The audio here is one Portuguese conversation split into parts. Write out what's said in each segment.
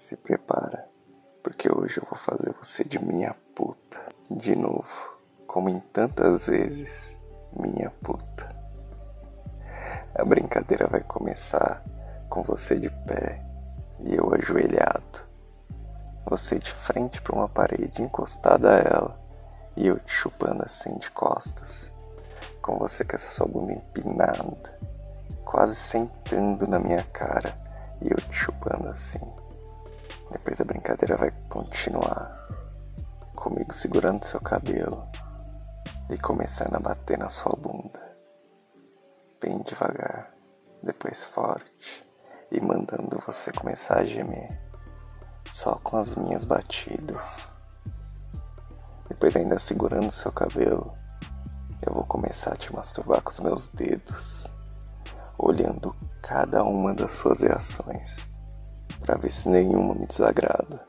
Se prepara, porque hoje eu vou fazer você de minha puta. De novo, como em tantas vezes, minha puta. A brincadeira vai começar com você de pé e eu ajoelhado. Você de frente para uma parede encostada a ela e eu te chupando assim de costas. Com você com essa sua bunda empinada, quase sentando na minha cara e eu te chupando assim. Depois a brincadeira vai continuar. Comigo segurando seu cabelo e começando a bater na sua bunda. Bem devagar, depois forte e mandando você começar a gemer. Só com as minhas batidas. Depois ainda segurando seu cabelo, eu vou começar a te masturbar com os meus dedos, olhando cada uma das suas reações para ver se nenhuma me desagrada,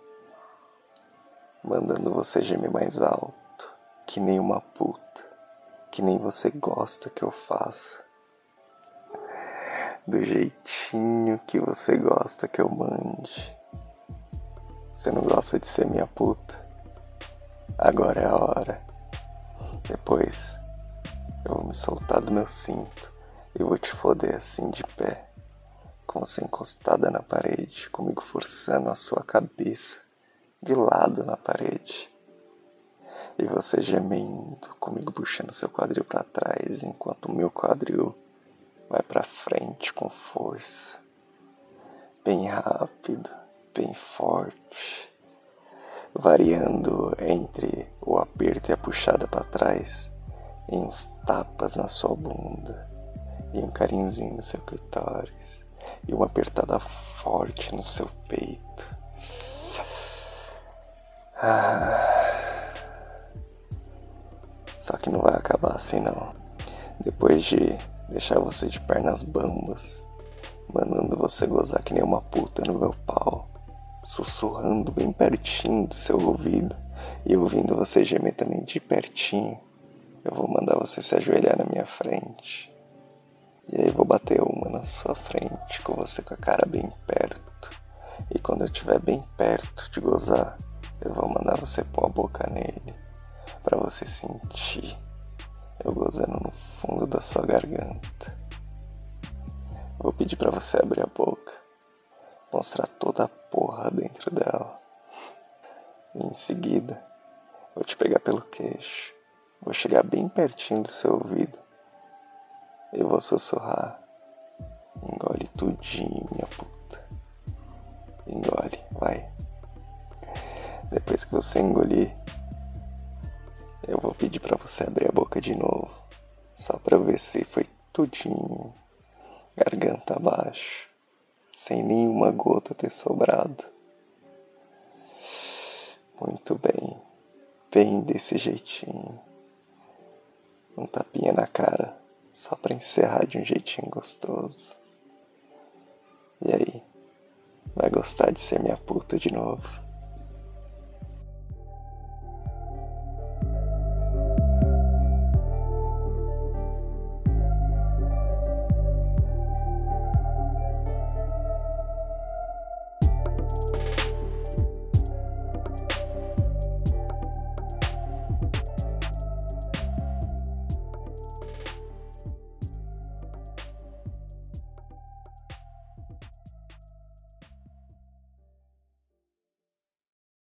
mandando você gemer mais alto, que nem uma puta, que nem você gosta que eu faça, do jeitinho que você gosta que eu mande. Você não gosta de ser minha puta? Agora é a hora. Depois eu vou me soltar do meu cinto e vou te foder assim de pé com você encostada na parede, comigo forçando a sua cabeça de lado na parede. E você gemendo, comigo puxando seu quadril para trás, enquanto o meu quadril vai para frente com força. Bem rápido, bem forte, variando entre o aperto e a puxada para trás, em uns tapas na sua bunda e um carinhozinho no seu clitóris e uma apertada forte no seu peito. Ah. Só que não vai acabar assim não. Depois de deixar você de pernas bambas, mandando você gozar que nem uma puta no meu pau, sussurrando bem pertinho do seu ouvido e ouvindo você gemer também de pertinho, eu vou mandar você se ajoelhar na minha frente e aí vou bater uma na sua frente, com você com a cara bem perto. E quando eu estiver bem perto de gozar, eu vou mandar você pôr a boca nele, para você sentir eu gozando no fundo da sua garganta. Vou pedir para você abrir a boca, mostrar toda a porra dentro dela. E em seguida, vou te pegar pelo queixo, vou chegar bem pertinho do seu ouvido eu vou sussurrar. Engole tudinho, minha puta. Engole, vai. Depois que você engolir, eu vou pedir para você abrir a boca de novo. Só pra ver se foi tudinho. Garganta abaixo. Sem nenhuma gota ter sobrado. Muito bem. Bem desse jeitinho. Um tapinha na cara só para encerrar de um jeitinho gostoso. E aí? Vai gostar de ser minha puta de novo?